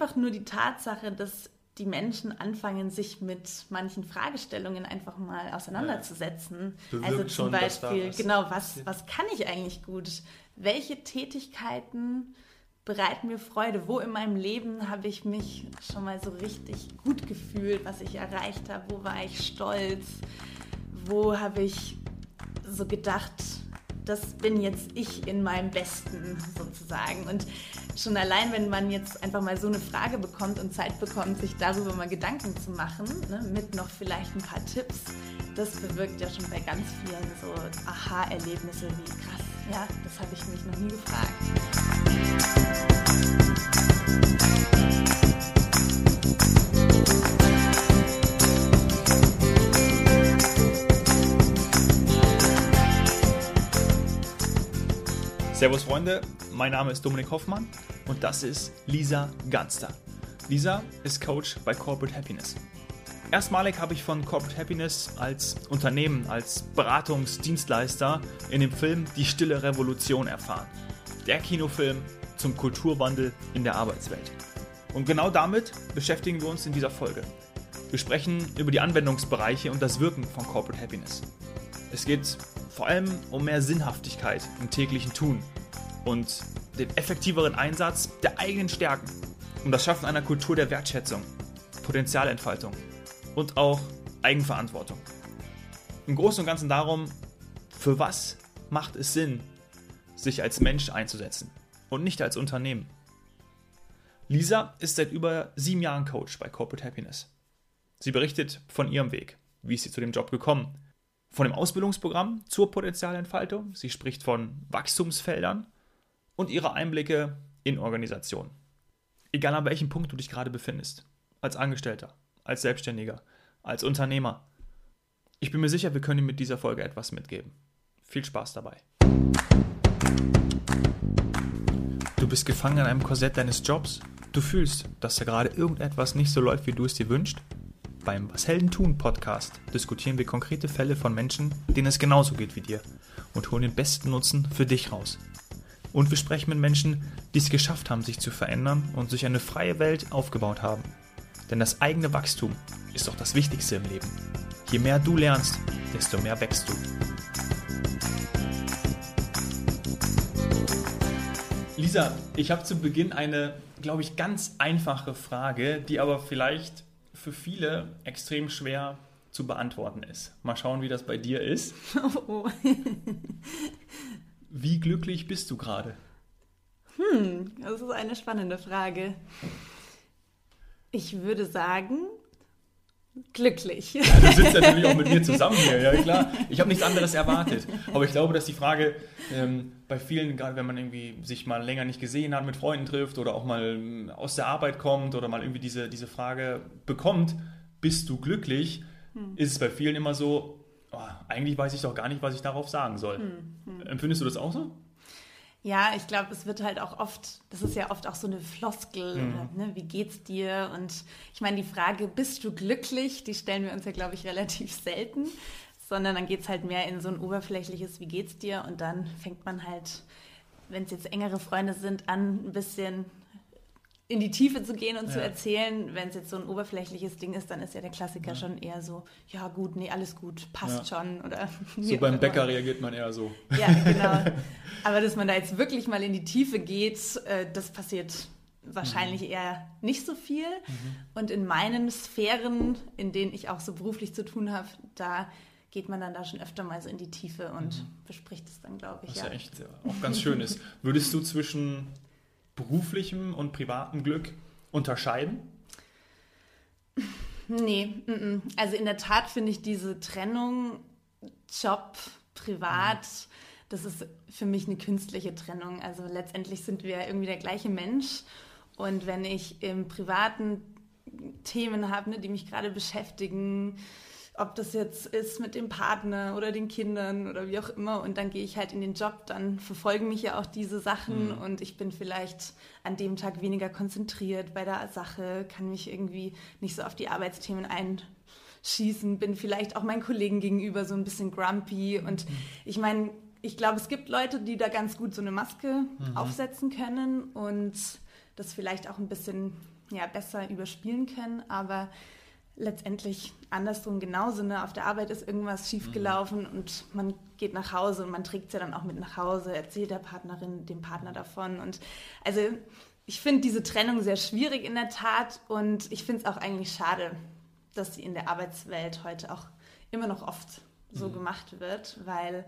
einfach nur die Tatsache, dass die Menschen anfangen, sich mit manchen Fragestellungen einfach mal auseinanderzusetzen. Bewirkt also zum Beispiel, genau, was, was kann ich eigentlich gut? Welche Tätigkeiten bereiten mir Freude? Wo in meinem Leben habe ich mich schon mal so richtig gut gefühlt, was ich erreicht habe? Wo war ich stolz? Wo habe ich so gedacht, das bin jetzt ich in meinem Besten sozusagen. Und schon allein, wenn man jetzt einfach mal so eine Frage bekommt und Zeit bekommt, sich darüber mal Gedanken zu machen, ne, mit noch vielleicht ein paar Tipps, das bewirkt ja schon bei ganz vielen so Aha-Erlebnisse wie krass, ja, das habe ich mich noch nie gefragt. Servus Freunde, mein Name ist Dominik Hoffmann und das ist Lisa Ganster. Lisa ist Coach bei Corporate Happiness. Erstmalig habe ich von Corporate Happiness als Unternehmen, als Beratungsdienstleister in dem Film Die Stille Revolution erfahren. Der Kinofilm zum Kulturwandel in der Arbeitswelt. Und genau damit beschäftigen wir uns in dieser Folge. Wir sprechen über die Anwendungsbereiche und das Wirken von Corporate Happiness. Es geht vor allem um mehr Sinnhaftigkeit im täglichen Tun und den effektiveren Einsatz der eigenen Stärken, um das Schaffen einer Kultur der Wertschätzung, Potenzialentfaltung und auch Eigenverantwortung. Im Großen und Ganzen darum, für was macht es Sinn, sich als Mensch einzusetzen und nicht als Unternehmen. Lisa ist seit über sieben Jahren Coach bei Corporate Happiness. Sie berichtet von ihrem Weg, wie ist sie zu dem Job gekommen, von dem Ausbildungsprogramm zur Potenzialentfaltung, sie spricht von Wachstumsfeldern und ihre Einblicke in Organisationen. Egal an welchem Punkt du dich gerade befindest, als Angestellter, als Selbstständiger, als Unternehmer. Ich bin mir sicher, wir können dir mit dieser Folge etwas mitgeben. Viel Spaß dabei. Du bist gefangen in einem Korsett deines Jobs. Du fühlst, dass da gerade irgendetwas nicht so läuft, wie du es dir wünschst. Beim Was Helden tun Podcast diskutieren wir konkrete Fälle von Menschen, denen es genauso geht wie dir und holen den besten Nutzen für dich raus. Und wir sprechen mit Menschen, die es geschafft haben, sich zu verändern und sich eine freie Welt aufgebaut haben. Denn das eigene Wachstum ist doch das Wichtigste im Leben. Je mehr du lernst, desto mehr wächst du. Lisa, ich habe zu Beginn eine, glaube ich, ganz einfache Frage, die aber vielleicht für viele extrem schwer zu beantworten ist. Mal schauen, wie das bei dir ist. Oh, oh. Wie glücklich bist du gerade? Hm, das ist eine spannende Frage. Ich würde sagen, glücklich. Ja, du sitzt natürlich auch mit mir zusammen hier, ja klar. Ich habe nichts anderes erwartet. Aber ich glaube, dass die Frage ähm, bei vielen, gerade wenn man irgendwie sich mal länger nicht gesehen hat, mit Freunden trifft oder auch mal ähm, aus der Arbeit kommt oder mal irgendwie diese, diese Frage bekommt, bist du glücklich, hm. ist es bei vielen immer so, oh, eigentlich weiß ich doch gar nicht, was ich darauf sagen soll. Hm, hm. Empfindest du das auch so? Ja, ich glaube, es wird halt auch oft, das ist ja oft auch so eine Floskel, Mhm. oder, ne, wie geht's dir? Und ich meine, die Frage, bist du glücklich, die stellen wir uns ja, glaube ich, relativ selten, sondern dann geht's halt mehr in so ein oberflächliches, wie geht's dir? Und dann fängt man halt, wenn es jetzt engere Freunde sind, an, ein bisschen in die Tiefe zu gehen und zu Ja. erzählen. Wenn es jetzt so ein oberflächliches Ding ist, dann ist ja der Klassiker schon eher so, ja gut, nee, alles gut, passt schon. Oder So beim. Bäcker reagiert man eher so. Ja, genau. Aber dass man da jetzt wirklich mal in die Tiefe geht, äh, das passiert wahrscheinlich Mhm. eher nicht so viel. Und in meinen Sphären, in denen ich auch so beruflich zu tun habe, da geht man dann da schon öfter mal so in die Tiefe und bespricht es dann, glaube ich. Mhm. Was Ja. ja echt auch ganz schön ist. Würdest du zwischen beruflichem und privatem Glück unterscheiden? Nee, mm, mm. also in der Tat finde ich diese Trennung Job, privat, das ist für mich eine künstliche Trennung. Also letztendlich sind wir irgendwie der gleiche Mensch. Und wenn ich im privaten Themen habe, ne, die mich gerade beschäftigen, ob das jetzt ist mit dem Partner oder den Kindern oder wie auch immer, und dann gehe ich halt in den Job, dann verfolgen mich ja auch diese Sachen und ich bin vielleicht an dem Tag weniger konzentriert bei der Sache, kann mich irgendwie nicht so auf die Arbeitsthemen einschießen, bin vielleicht auch meinen Kollegen gegenüber so ein bisschen grumpy. Und ich meine, ich glaube, es gibt Leute, die da ganz gut so eine Maske aufsetzen können und das vielleicht auch ein bisschen ja, besser überspielen können, aber letztendlich andersrum genauso. Ne? Auf der Arbeit ist irgendwas schiefgelaufen mhm. und man geht nach Hause und man trägt es ja dann auch mit nach Hause, erzählt der Partnerin, dem Partner davon. Und also ich finde diese Trennung sehr schwierig in der Tat und ich finde es auch eigentlich schade, dass sie in der Arbeitswelt heute auch immer noch oft so mhm. gemacht wird, weil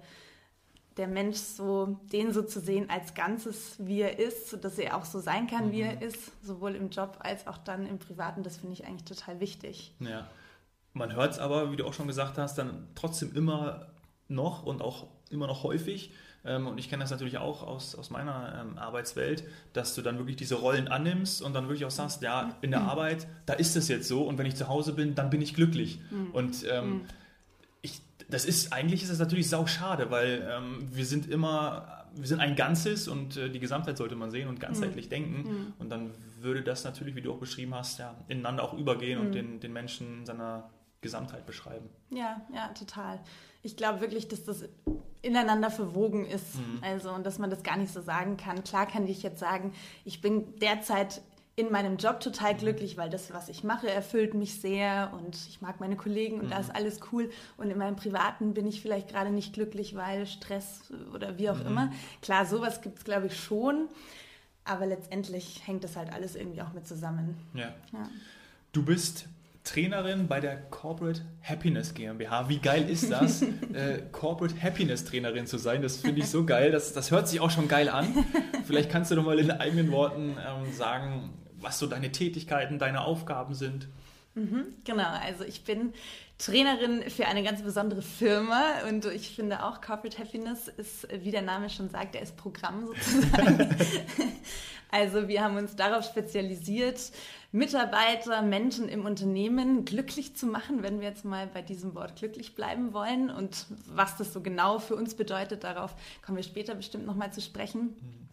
der Mensch so, den so zu sehen als Ganzes, wie er ist, sodass er auch so sein kann, mhm. wie er ist, sowohl im Job als auch dann im Privaten, das finde ich eigentlich total wichtig. Ja. Man hört es aber, wie du auch schon gesagt hast, dann trotzdem immer noch und auch immer noch häufig. Ähm, und ich kenne das natürlich auch aus, aus meiner ähm, Arbeitswelt, dass du dann wirklich diese Rollen annimmst und dann wirklich auch sagst, ja, in der mhm. Arbeit, da ist es jetzt so und wenn ich zu Hause bin, dann bin ich glücklich. Mhm. Und ähm, mhm das ist, eigentlich ist es natürlich sau schade, weil ähm, wir sind immer, wir sind ein Ganzes und äh, die Gesamtheit sollte man sehen und ganzheitlich mhm. denken. Mhm. Und dann würde das natürlich, wie du auch beschrieben hast, ja, ineinander auch übergehen mhm. und den, den Menschen in seiner Gesamtheit beschreiben. Ja, ja, total. Ich glaube wirklich, dass das ineinander verwogen ist. Mhm. Also, und dass man das gar nicht so sagen kann. Klar kann ich jetzt sagen, ich bin derzeit in meinem Job total glücklich, weil das, was ich mache, erfüllt mich sehr und ich mag meine Kollegen und mhm. da ist alles cool. Und in meinem Privaten bin ich vielleicht gerade nicht glücklich, weil Stress oder wie auch mhm. immer. Klar, sowas gibt es, glaube ich, schon. Aber letztendlich hängt das halt alles irgendwie auch mit zusammen. Ja. ja. Du bist Trainerin bei der Corporate Happiness GmbH. Wie geil ist das, äh, Corporate Happiness Trainerin zu sein? Das finde ich so geil. Das, das hört sich auch schon geil an. Vielleicht kannst du doch mal in eigenen Worten ähm, sagen, was so deine Tätigkeiten, deine Aufgaben sind. Mhm, genau, also ich bin Trainerin für eine ganz besondere Firma und ich finde auch Corporate Happiness ist, wie der Name schon sagt, der ist Programm sozusagen. also wir haben uns darauf spezialisiert, Mitarbeiter, Menschen im Unternehmen glücklich zu machen, wenn wir jetzt mal bei diesem Wort glücklich bleiben wollen und was das so genau für uns bedeutet, darauf kommen wir später bestimmt nochmal zu sprechen. Mhm.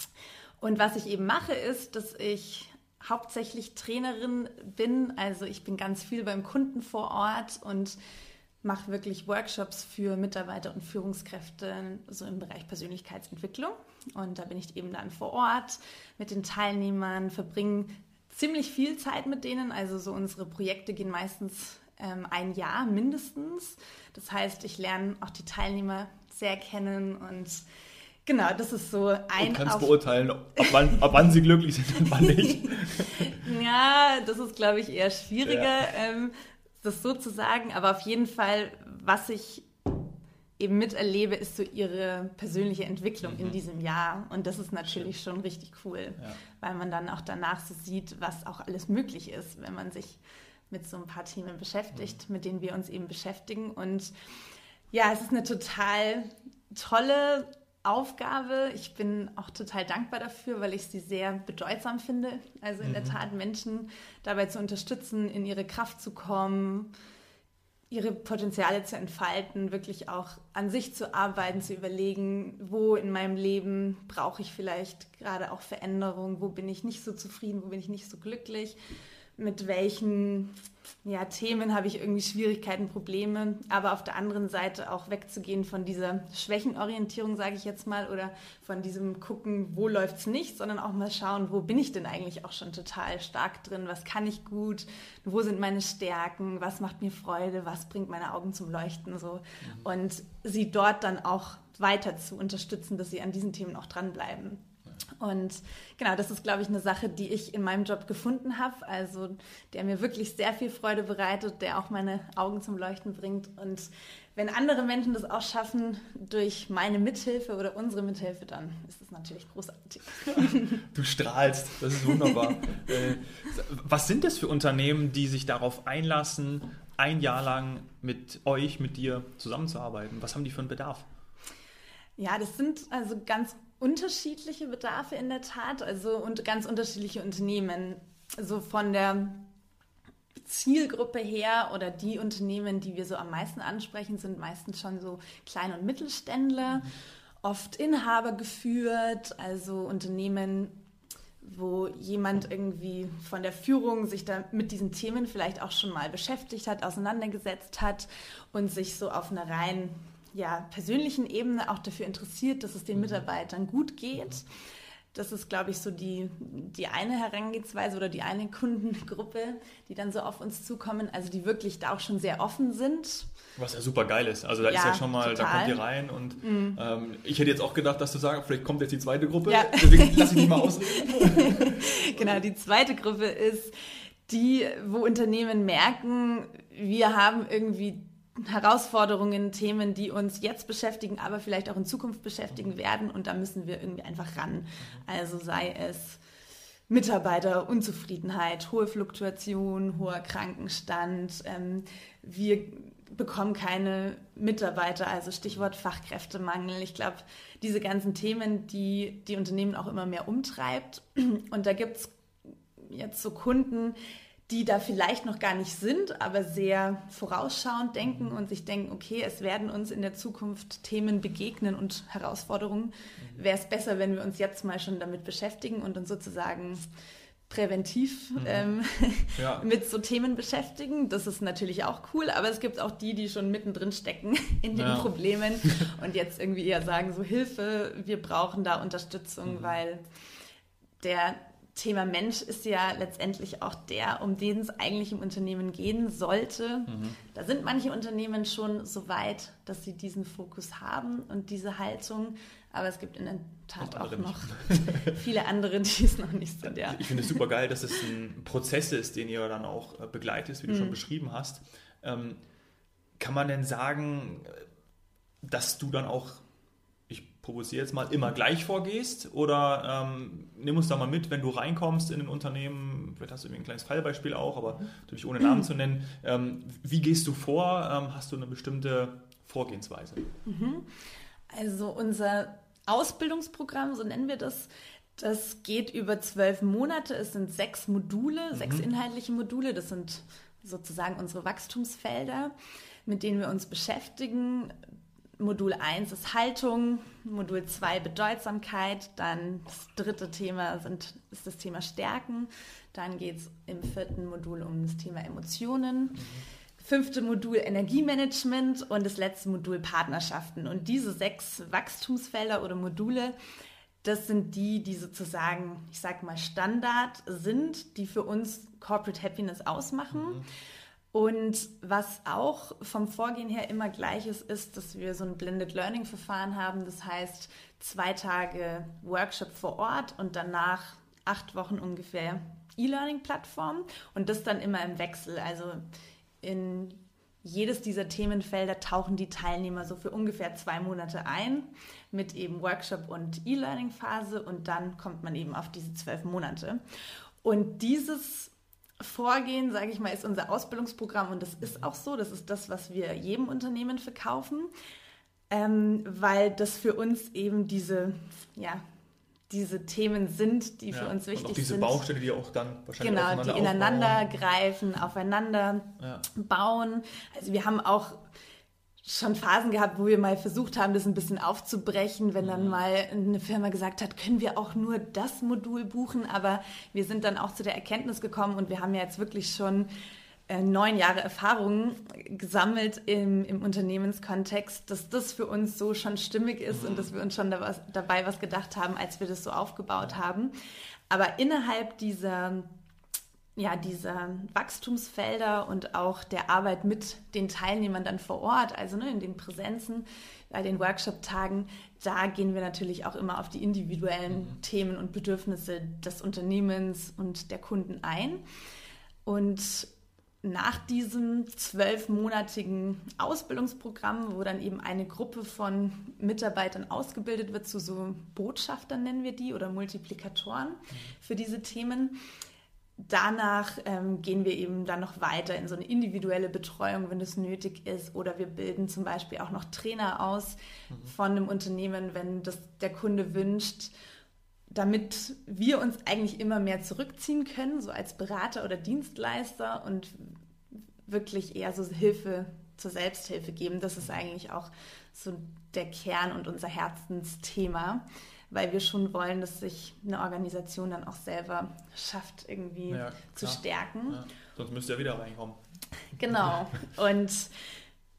Und was ich eben mache, ist, dass ich hauptsächlich Trainerin bin. Also ich bin ganz viel beim Kunden vor Ort und mache wirklich Workshops für Mitarbeiter und Führungskräfte so im Bereich Persönlichkeitsentwicklung. Und da bin ich eben dann vor Ort mit den Teilnehmern, verbringe ziemlich viel Zeit mit denen. Also so unsere Projekte gehen meistens ähm, ein Jahr mindestens. Das heißt, ich lerne auch die Teilnehmer sehr kennen und Genau, das ist so ein. Du kannst beurteilen, ab wann, ab wann, sie glücklich sind und wann nicht. ja, das ist, glaube ich, eher schwieriger, ja. ähm, das so zu sagen. Aber auf jeden Fall, was ich eben miterlebe, ist so ihre persönliche Entwicklung mhm. in diesem Jahr. Und das ist natürlich Schön. schon richtig cool, ja. weil man dann auch danach so sieht, was auch alles möglich ist, wenn man sich mit so ein paar Themen beschäftigt, mhm. mit denen wir uns eben beschäftigen. Und ja, es ist eine total tolle Aufgabe. Ich bin auch total dankbar dafür, weil ich sie sehr bedeutsam finde. Also in mhm. der Tat Menschen dabei zu unterstützen, in ihre Kraft zu kommen, ihre Potenziale zu entfalten, wirklich auch an sich zu arbeiten, zu überlegen, wo in meinem Leben brauche ich vielleicht gerade auch Veränderung, wo bin ich nicht so zufrieden, wo bin ich nicht so glücklich mit welchen ja, Themen habe ich irgendwie Schwierigkeiten, Probleme, aber auf der anderen Seite auch wegzugehen von dieser Schwächenorientierung, sage ich jetzt mal, oder von diesem Gucken, wo läuft es nicht, sondern auch mal schauen, wo bin ich denn eigentlich auch schon total stark drin, was kann ich gut, wo sind meine Stärken, was macht mir Freude, was bringt meine Augen zum Leuchten? So. Mhm. und sie dort dann auch weiter zu unterstützen, dass sie an diesen Themen auch dranbleiben. Und genau, das ist, glaube ich, eine Sache, die ich in meinem Job gefunden habe. Also der mir wirklich sehr viel Freude bereitet, der auch meine Augen zum Leuchten bringt. Und wenn andere Menschen das auch schaffen durch meine Mithilfe oder unsere Mithilfe, dann ist das natürlich großartig. Du strahlst, das ist wunderbar. Äh, was sind das für Unternehmen, die sich darauf einlassen, ein Jahr lang mit euch, mit dir zusammenzuarbeiten? Was haben die für einen Bedarf? Ja, das sind also ganz unterschiedliche Bedarfe in der Tat, also und ganz unterschiedliche Unternehmen. Also von der Zielgruppe her oder die Unternehmen, die wir so am meisten ansprechen, sind meistens schon so Klein- und Mittelständler, oft Inhaber geführt, also Unternehmen, wo jemand irgendwie von der Führung sich da mit diesen Themen vielleicht auch schon mal beschäftigt hat, auseinandergesetzt hat und sich so auf einer rein ja, persönlichen Ebene auch dafür interessiert, dass es den mhm. Mitarbeitern gut geht. Das ist, glaube ich, so die, die eine Herangehensweise oder die eine Kundengruppe, die dann so auf uns zukommen, also die wirklich da auch schon sehr offen sind. Was ja super geil ist. Also da ja, ist ja schon mal, total. da kommt ihr rein und mhm. ähm, ich hätte jetzt auch gedacht, dass du sagst, vielleicht kommt jetzt die zweite Gruppe. Ja. Deswegen lass ich mich mal ausreden. genau, die zweite Gruppe ist die, wo Unternehmen merken, wir haben irgendwie Herausforderungen, Themen, die uns jetzt beschäftigen, aber vielleicht auch in Zukunft beschäftigen werden. Und da müssen wir irgendwie einfach ran. Also sei es Mitarbeiterunzufriedenheit, hohe Fluktuation, hoher Krankenstand. Ähm, wir bekommen keine Mitarbeiter, also Stichwort Fachkräftemangel. Ich glaube, diese ganzen Themen, die die Unternehmen auch immer mehr umtreibt. Und da gibt es jetzt so Kunden, die da vielleicht noch gar nicht sind, aber sehr vorausschauend denken und sich denken, okay, es werden uns in der Zukunft Themen begegnen und Herausforderungen. Mhm. Wäre es besser, wenn wir uns jetzt mal schon damit beschäftigen und uns sozusagen präventiv mhm. ähm, ja. mit so Themen beschäftigen. Das ist natürlich auch cool, aber es gibt auch die, die schon mittendrin stecken in den ja. Problemen und jetzt irgendwie eher sagen, so Hilfe, wir brauchen da Unterstützung, mhm. weil der Thema Mensch ist ja letztendlich auch der, um den es eigentlich im Unternehmen gehen sollte. Mhm. Da sind manche Unternehmen schon so weit, dass sie diesen Fokus haben und diese Haltung. Aber es gibt in der Tat auch noch viele andere, die es noch nicht sind. Ja. Ich finde es super geil, dass es ein Prozess ist, den ihr dann auch äh, begleitet, wie du mhm. schon beschrieben hast. Ähm, kann man denn sagen, dass du dann auch provoziere jetzt mal, immer gleich vorgehst? Oder ähm, nimm uns da mal mit, wenn du reinkommst in ein Unternehmen, vielleicht hast du irgendwie ein kleines Fallbeispiel auch, aber natürlich ohne Namen zu nennen. Ähm, wie gehst du vor? Ähm, hast du eine bestimmte Vorgehensweise? Mhm. Also unser Ausbildungsprogramm, so nennen wir das, das geht über zwölf Monate. Es sind sechs Module, mhm. sechs inhaltliche Module. Das sind sozusagen unsere Wachstumsfelder, mit denen wir uns beschäftigen. Modul 1 ist Haltung, Modul 2 Bedeutsamkeit, dann das dritte Thema sind, ist das Thema Stärken, dann geht es im vierten Modul um das Thema Emotionen, fünfte Modul Energiemanagement und das letzte Modul Partnerschaften. Und diese sechs Wachstumsfelder oder Module, das sind die, die sozusagen, ich sag mal, Standard sind, die für uns Corporate Happiness ausmachen. Mhm. Und was auch vom Vorgehen her immer gleich ist, ist, dass wir so ein Blended Learning Verfahren haben. Das heißt, zwei Tage Workshop vor Ort und danach acht Wochen ungefähr E-Learning-Plattform und das dann immer im Wechsel. Also in jedes dieser Themenfelder tauchen die Teilnehmer so für ungefähr zwei Monate ein mit eben Workshop und E-Learning-Phase und dann kommt man eben auf diese zwölf Monate. Und dieses Vorgehen, sage ich mal, ist unser Ausbildungsprogramm und das ist auch so. Das ist das, was wir jedem Unternehmen verkaufen, ähm, weil das für uns eben diese, ja, diese Themen sind, die ja, für uns wichtig und auch diese sind. Diese Baustelle, die auch dann wahrscheinlich genau, die ineinander aufbauen. greifen, aufeinander ja. bauen. Also wir haben auch schon Phasen gehabt, wo wir mal versucht haben, das ein bisschen aufzubrechen, wenn dann mhm. mal eine Firma gesagt hat, können wir auch nur das Modul buchen, aber wir sind dann auch zu der Erkenntnis gekommen und wir haben ja jetzt wirklich schon äh, neun Jahre Erfahrung gesammelt im, im Unternehmenskontext, dass das für uns so schon stimmig ist mhm. und dass wir uns schon da was, dabei was gedacht haben, als wir das so aufgebaut haben. Aber innerhalb dieser ja, dieser Wachstumsfelder und auch der Arbeit mit den Teilnehmern dann vor Ort, also ne, in den Präsenzen, bei den Workshop-Tagen, da gehen wir natürlich auch immer auf die individuellen mhm. Themen und Bedürfnisse des Unternehmens und der Kunden ein. Und nach diesem zwölfmonatigen Ausbildungsprogramm, wo dann eben eine Gruppe von Mitarbeitern ausgebildet wird zu so Botschaftern nennen wir die oder Multiplikatoren mhm. für diese Themen, Danach ähm, gehen wir eben dann noch weiter in so eine individuelle Betreuung, wenn es nötig ist. Oder wir bilden zum Beispiel auch noch Trainer aus mhm. von einem Unternehmen, wenn das der Kunde wünscht, damit wir uns eigentlich immer mehr zurückziehen können, so als Berater oder Dienstleister und wirklich eher so Hilfe zur Selbsthilfe geben. Das ist eigentlich auch so der Kern und unser Herzensthema weil wir schon wollen, dass sich eine Organisation dann auch selber schafft, irgendwie ja, zu stärken. Ja. Sonst müsst ihr wieder reinkommen. Genau. Und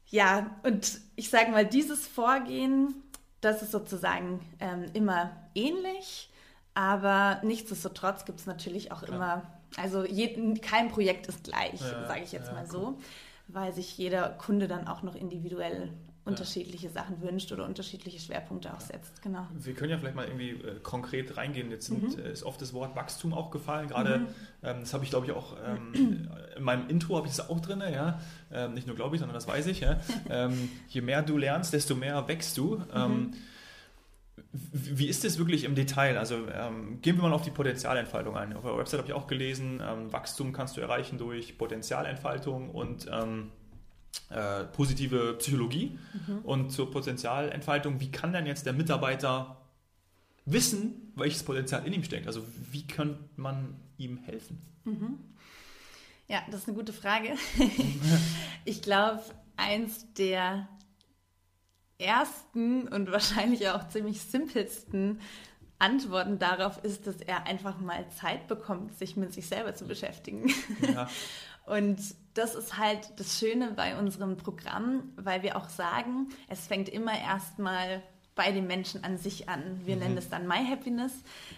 ja, und ich sage mal, dieses Vorgehen, das ist sozusagen ähm, immer ähnlich, Aber nichtsdestotrotz gibt es natürlich auch Klar. immer, also je, kein Projekt ist gleich, ja, sage ich jetzt ja, mal so, cool. weil sich jeder Kunde dann auch noch individuell unterschiedliche. Sachen wünscht oder unterschiedliche Schwerpunkte auch setzt. Genau. Wir können ja vielleicht mal irgendwie äh, konkret reingehen. Jetzt sind, mhm. äh, ist oft das Wort Wachstum auch gefallen. Gerade, mhm. ähm, das habe ich glaube ich auch, ähm, in meinem Intro habe ich das auch drin, ja. Ähm, nicht nur glaube ich, sondern das weiß ich. Ja? Ähm, je mehr du lernst, desto mehr wächst du. Ähm, mhm. Wie ist das wirklich im Detail? Also ähm, gehen wir mal auf die Potenzialentfaltung ein. Auf der Website habe ich auch gelesen, ähm, Wachstum kannst du erreichen durch Potenzialentfaltung und ähm, äh, positive Psychologie mhm. und zur Potenzialentfaltung. Wie kann denn jetzt der Mitarbeiter wissen, welches Potenzial in ihm steckt? Also wie kann man ihm helfen? Mhm. Ja, das ist eine gute Frage. ich glaube, eins der ersten und wahrscheinlich auch ziemlich simpelsten Antworten darauf ist, dass er einfach mal Zeit bekommt, sich mit sich selber zu beschäftigen. Ja. Und das ist halt das Schöne bei unserem Programm, weil wir auch sagen, es fängt immer erstmal bei den Menschen an sich an. Wir mhm. nennen es dann My Happiness.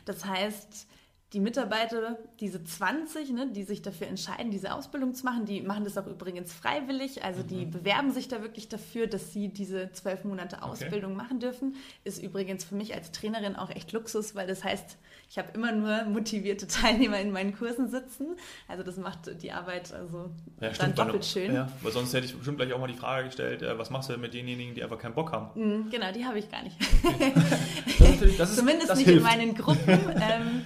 Das heißt, die Mitarbeiter, diese 20, ne, die sich dafür entscheiden, diese Ausbildung zu machen, die machen das auch übrigens freiwillig. Also die mhm. bewerben sich da wirklich dafür, dass sie diese zwölf Monate Ausbildung okay. machen dürfen. Ist übrigens für mich als Trainerin auch echt Luxus, weil das heißt, ich habe immer nur motivierte Teilnehmer in meinen Kursen sitzen. Also das macht die Arbeit also ja, dann doppelt schön. Ja, weil sonst hätte ich bestimmt gleich auch mal die Frage gestellt, äh, was machst du mit denjenigen, die einfach keinen Bock haben? Mhm, genau, die habe ich gar nicht. Okay. das das ist, Zumindest nicht hilft. in meinen Gruppen. Ähm,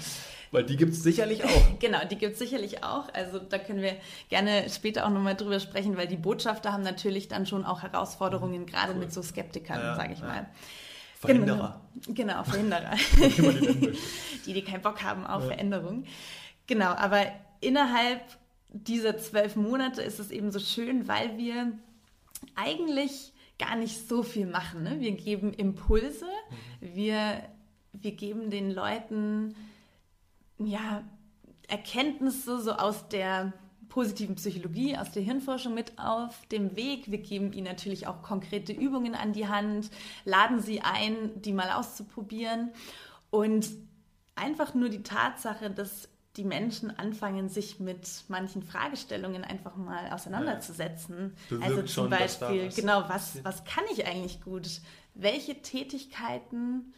weil die gibt es sicherlich auch. genau, die gibt es sicherlich auch. Also da können wir gerne später auch nochmal drüber sprechen, weil die Botschafter haben natürlich dann schon auch Herausforderungen, gerade cool. mit so Skeptikern, ja, sage ich ja. mal. Verhinderer. Genau, genau Verhinderer. die, die keinen Bock haben auf ja. Veränderung. Genau, aber innerhalb dieser zwölf Monate ist es eben so schön, weil wir eigentlich gar nicht so viel machen. Ne? Wir geben Impulse, mhm. wir, wir geben den Leuten ja, Erkenntnisse so aus der positiven Psychologie, aus der Hirnforschung mit auf dem Weg. Wir geben ihnen natürlich auch konkrete Übungen an die Hand, laden sie ein, die mal auszuprobieren. Und einfach nur die Tatsache, dass die Menschen anfangen, sich mit manchen Fragestellungen einfach mal auseinanderzusetzen. Ja, also zum schon, Beispiel, genau, was, was kann ich eigentlich gut? Welche Tätigkeiten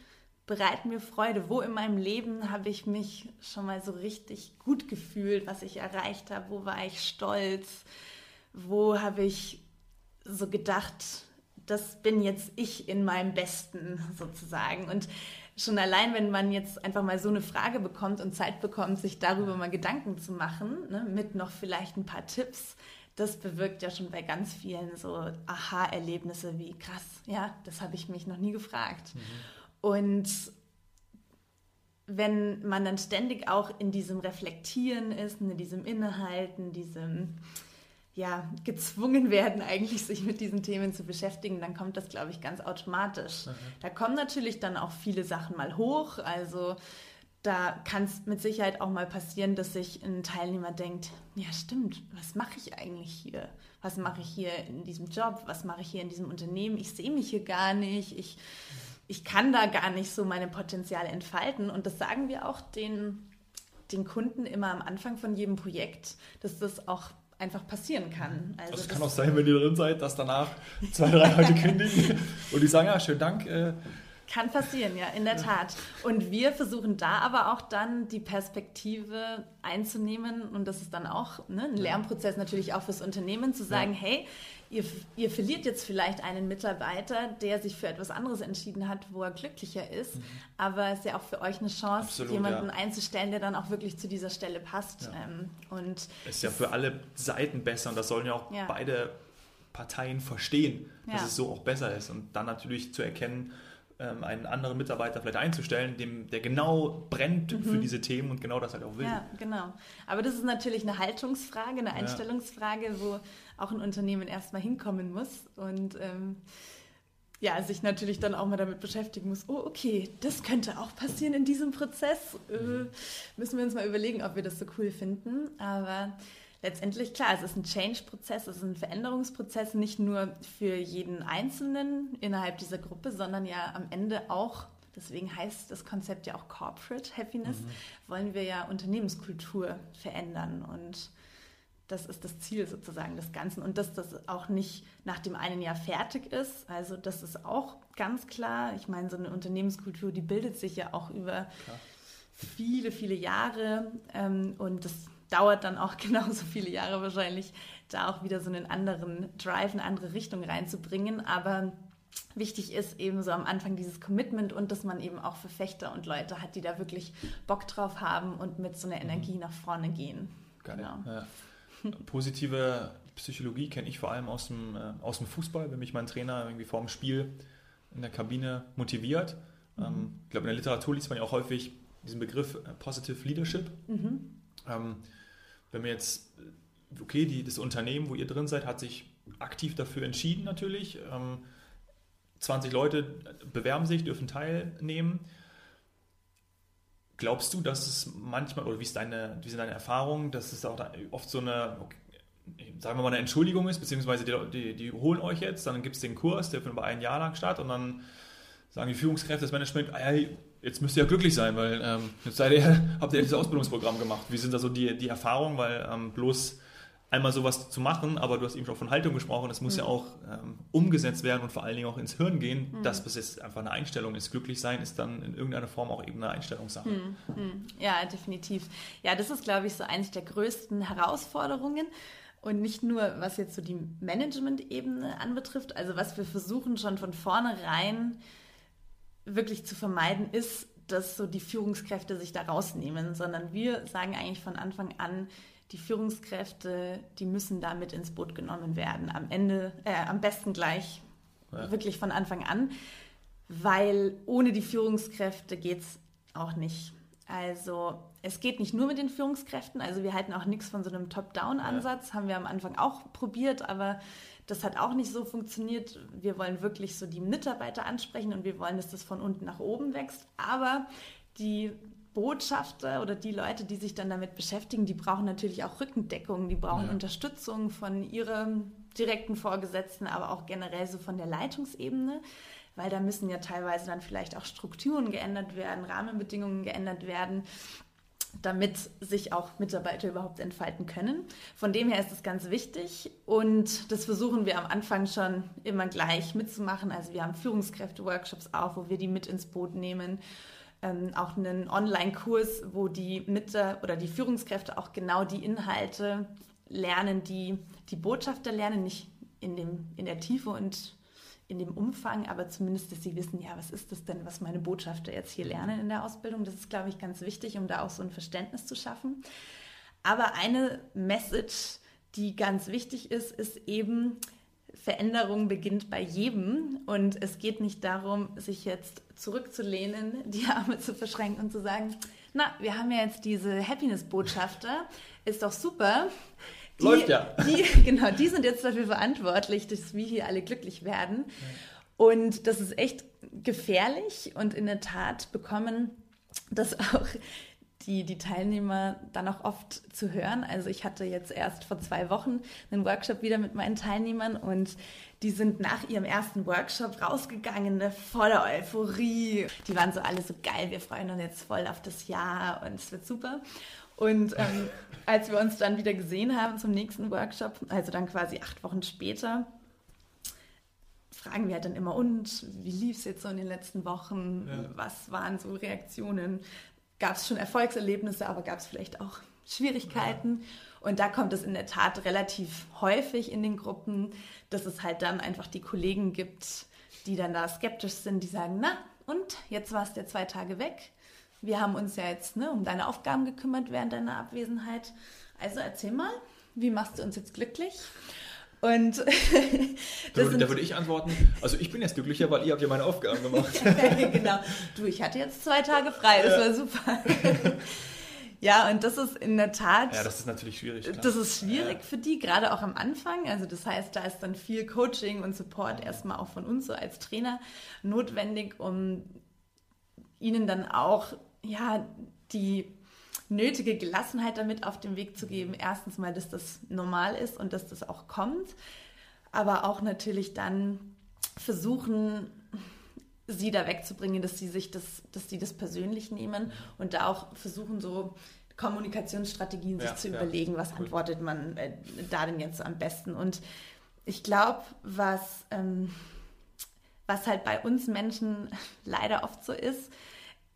bereiten mir Freude. Wo in meinem Leben habe ich mich schon mal so richtig gut gefühlt, was ich erreicht habe? Wo war ich stolz? Wo habe ich so gedacht, das bin jetzt ich in meinem Besten sozusagen? Und schon allein, wenn man jetzt einfach mal so eine Frage bekommt und Zeit bekommt, sich darüber mal Gedanken zu machen, ne, mit noch vielleicht ein paar Tipps, das bewirkt ja schon bei ganz vielen so Aha-Erlebnisse wie krass, ja, das habe ich mich noch nie gefragt. Mhm. Und wenn man dann ständig auch in diesem Reflektieren ist, in diesem Innehalten, diesem ja, gezwungen werden, eigentlich sich mit diesen Themen zu beschäftigen, dann kommt das, glaube ich, ganz automatisch. Mhm. Da kommen natürlich dann auch viele Sachen mal hoch. Also da kann es mit Sicherheit auch mal passieren, dass sich ein Teilnehmer denkt, ja stimmt, was mache ich eigentlich hier? Was mache ich hier in diesem Job? Was mache ich hier in diesem Unternehmen? Ich sehe mich hier gar nicht. Ich ich kann da gar nicht so meine Potenziale entfalten. Und das sagen wir auch den, den Kunden immer am Anfang von jedem Projekt, dass das auch einfach passieren kann. Also, also es kann auch sein, wenn ihr drin seid, dass danach zwei, drei Leute kündigen und die sagen, ja, schönen Dank. Äh, kann passieren, ja, in der. Tat. Und wir versuchen da aber auch dann die Perspektive einzunehmen und das ist dann auch ne, ein Lernprozess natürlich auch fürs Unternehmen zu sagen, ja. hey, ihr, ihr verliert jetzt vielleicht einen Mitarbeiter, der sich für etwas anderes entschieden hat, wo er glücklicher ist, mhm. aber es ist ja auch für euch eine Chance, Absolut, jemanden ja. einzustellen, der dann auch wirklich zu dieser Stelle passt. Ja. Ähm, und ist ja für alle Seiten besser und das sollen ja auch beide Parteien verstehen, dass es so auch besser ist und dann natürlich zu erkennen, ähm, einen anderen Mitarbeiter vielleicht einzustellen, dem, der genau brennt mhm. für diese Themen und genau das halt auch will. Ja, genau. Aber das ist natürlich eine Haltungsfrage, eine Einstellungsfrage, wo auch ein Unternehmen erstmal hinkommen muss und ähm, ja, sich natürlich dann auch mal damit beschäftigen muss, oh, okay, das könnte auch passieren in diesem Prozess. Äh, mhm. müssen wir uns mal überlegen, ob wir das so cool finden. Aber letztendlich, klar, es ist ein Change-Prozess, es ist ein Veränderungsprozess, nicht nur für jeden Einzelnen innerhalb dieser Gruppe, sondern ja am Ende auch deswegen heißt das Konzept ja auch Corporate Happiness, mhm. wollen wir ja Unternehmenskultur verändern und das ist das Ziel sozusagen des Ganzen und dass das auch nicht nach dem einen Jahr fertig ist. Also das ist auch ganz klar. Ich meine, so eine Unternehmenskultur, die bildet sich ja auch über klar. viele, viele Jahre ähm, und das dauert dann auch genauso viele Jahre wahrscheinlich, da auch wieder so einen anderen Drive, eine andere Richtung reinzubringen. Aber wichtig ist eben so am Anfang dieses Commitment und dass man eben auch Verfechter und Leute hat, die da wirklich Bock drauf haben und mit so einer mhm. Energie nach vorne gehen. Geil. Genau. Ja. Positive Psychologie kenne ich vor allem aus dem, äh, aus dem Fußball, wenn mich mein Trainer irgendwie vor dem Spiel in der Kabine motiviert. Mhm. Ähm, ich glaube, in der Literatur liest man ja auch häufig diesen Begriff äh, Positive Leadership. Mhm. Ähm, wenn wir jetzt, okay, die, das Unternehmen, wo ihr drin seid, hat sich aktiv dafür entschieden natürlich. Ähm, 20 Leute bewerben sich, dürfen teilnehmen. Glaubst du, dass es manchmal, oder wie, ist deine, wie sind deine Erfahrungen, dass es auch oft so eine, okay, sagen wir mal, eine Entschuldigung ist, beziehungsweise die, die, die holen euch jetzt, dann gibt es den Kurs, der findet über ein Jahr lang statt und dann sagen die Führungskräfte, das Management, ja, jetzt müsst ihr ja glücklich sein, weil ähm, jetzt seid ihr, habt ihr dieses Ausbildungsprogramm gemacht. Wie sind da so die, die Erfahrungen, weil ähm, bloß einmal sowas zu machen, aber du hast eben schon von Haltung gesprochen, das muss mhm. ja auch ähm, umgesetzt werden und vor allen Dingen auch ins Hirn gehen, mhm. dass das jetzt einfach eine Einstellung ist. Glücklich sein ist dann in irgendeiner Form auch eben eine Einstellungssache. Mhm. mhm. Ja, definitiv. Ja, das ist, glaube ich, so eines der größten Herausforderungen. Und nicht nur, was jetzt so die Management-Ebene anbetrifft, also was wir versuchen schon von vornherein wirklich zu vermeiden, ist, dass so die Führungskräfte sich da rausnehmen, sondern wir sagen eigentlich von Anfang an, die Führungskräfte, die müssen da mit ins Boot genommen werden. Am Ende, äh, am besten gleich, ja. wirklich von Anfang an, weil ohne die Führungskräfte geht es auch nicht. Also es geht nicht nur mit den Führungskräften, also wir halten auch nichts von so einem Top-Down-Ansatz, ja. haben wir am Anfang auch probiert, aber das hat auch nicht so funktioniert. Wir wollen wirklich so die Mitarbeiter ansprechen und wir wollen, dass das von unten nach oben wächst. Aber die Botschafter oder die Leute, die sich dann damit beschäftigen, die brauchen natürlich auch Rückendeckung, die brauchen ja. Unterstützung von ihrem direkten Vorgesetzten, aber auch generell so von der Leitungsebene, weil da müssen ja teilweise dann vielleicht auch Strukturen geändert werden, Rahmenbedingungen geändert werden damit sich auch Mitarbeiter überhaupt entfalten können. Von dem her ist es ganz wichtig und das versuchen wir am Anfang schon immer gleich mitzumachen. Also wir haben Führungskräfte-Workshops auch, wo wir die mit ins Boot nehmen ähm, auch einen Online-Kurs, wo die Mitte oder die Führungskräfte auch genau die Inhalte lernen, die die Botschafter lernen, nicht in, dem, in der Tiefe und in dem Umfang, aber zumindest, dass sie wissen, ja, was ist das denn, was meine Botschafter jetzt hier lernen in der Ausbildung. Das ist, glaube ich, ganz wichtig, um da auch so ein Verständnis zu schaffen. Aber eine Message, die ganz wichtig ist, ist eben, Veränderung beginnt bei jedem und es geht nicht darum, sich jetzt zurückzulehnen, die Arme zu verschränken und zu sagen, na, wir haben ja jetzt diese Happiness-Botschafter, ist doch super. Die, Läuft ja. Die, genau, die sind jetzt dafür verantwortlich, dass wir hier alle glücklich werden. Und das ist echt gefährlich und in der Tat bekommen das auch die, die Teilnehmer dann auch oft zu hören. Also ich hatte jetzt erst vor zwei Wochen einen Workshop wieder mit meinen Teilnehmern und die sind nach ihrem ersten Workshop rausgegangen, ne, voller Euphorie. Die waren so alle so geil, wir freuen uns jetzt voll auf das Jahr und es wird super. Und ähm, als wir uns dann wieder gesehen haben zum nächsten Workshop, also dann quasi acht Wochen später, fragen wir halt dann immer, und wie lief es jetzt so in den letzten Wochen? Ja. Was waren so Reaktionen? gab es schon Erfolgserlebnisse, aber gab es vielleicht auch Schwierigkeiten. Ja. Und da kommt es in der Tat relativ häufig in den Gruppen, dass es halt dann einfach die Kollegen gibt, die dann da skeptisch sind, die sagen, na und, jetzt warst du ja zwei Tage weg. Wir haben uns ja jetzt ne, um deine Aufgaben gekümmert während deiner Abwesenheit. Also erzähl mal, wie machst du uns jetzt glücklich? Und da, würde, da würde ich antworten, also ich bin jetzt glücklicher, weil ihr habt ja meine Aufgaben gemacht. genau. Du, ich hatte jetzt zwei Tage frei, das ja. war super. ja, und das ist in der Tat. Ja, das ist natürlich schwierig. Klar. Das ist schwierig ja. für die, gerade auch am Anfang. Also das heißt, da ist dann viel Coaching und Support erstmal auch von uns so als Trainer notwendig, um ihnen dann auch ja die nötige Gelassenheit damit auf den Weg zu geben. Erstens mal, dass das normal ist und dass das auch kommt, aber auch natürlich dann versuchen, sie da wegzubringen, dass sie sich das, dass sie das persönlich nehmen und da auch versuchen, so Kommunikationsstrategien ja, sich zu ja, überlegen, was cool. antwortet man äh, da denn jetzt am besten. Und ich glaube, was, ähm, was halt bei uns Menschen leider oft so ist,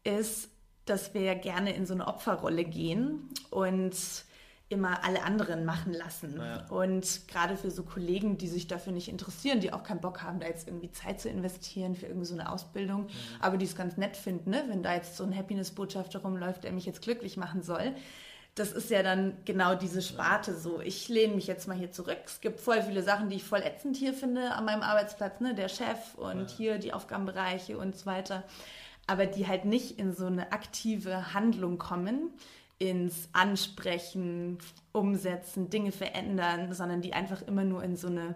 ist, dass wir gerne in so eine Opferrolle gehen und immer alle anderen machen lassen. Ja. Und gerade für so Kollegen, die sich dafür nicht interessieren, die auch keinen Bock haben, da jetzt irgendwie Zeit zu investieren für irgendwie so eine Ausbildung, mhm. aber die es ganz nett finden, ne? wenn da jetzt so ein Happiness-Botschafter rumläuft, der mich jetzt glücklich machen soll. Das ist ja dann genau diese Sparte so. Ich lehne mich jetzt mal hier zurück. Es gibt voll viele Sachen, die ich voll ätzend hier finde an meinem Arbeitsplatz, ne? Der Chef und ja. hier die Aufgabenbereiche und so weiter. Aber die halt nicht in so eine aktive Handlung kommen, ins Ansprechen, Umsetzen, Dinge verändern, sondern die einfach immer nur in so eine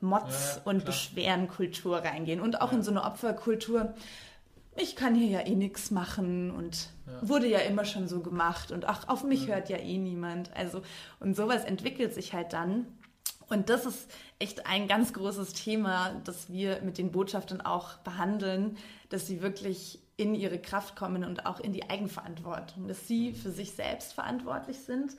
Motz- ja, und Beschwerenkultur reingehen und auch ja. in so eine Opferkultur. Ich kann hier ja eh nichts machen und ja. wurde ja immer schon so gemacht und ach, auf mich hört ja eh niemand. Also, und sowas entwickelt sich halt dann. Und das ist echt ein ganz großes Thema, das wir mit den Botschaftern auch behandeln, dass sie wirklich in ihre Kraft kommen und auch in die Eigenverantwortung, dass sie für sich selbst verantwortlich sind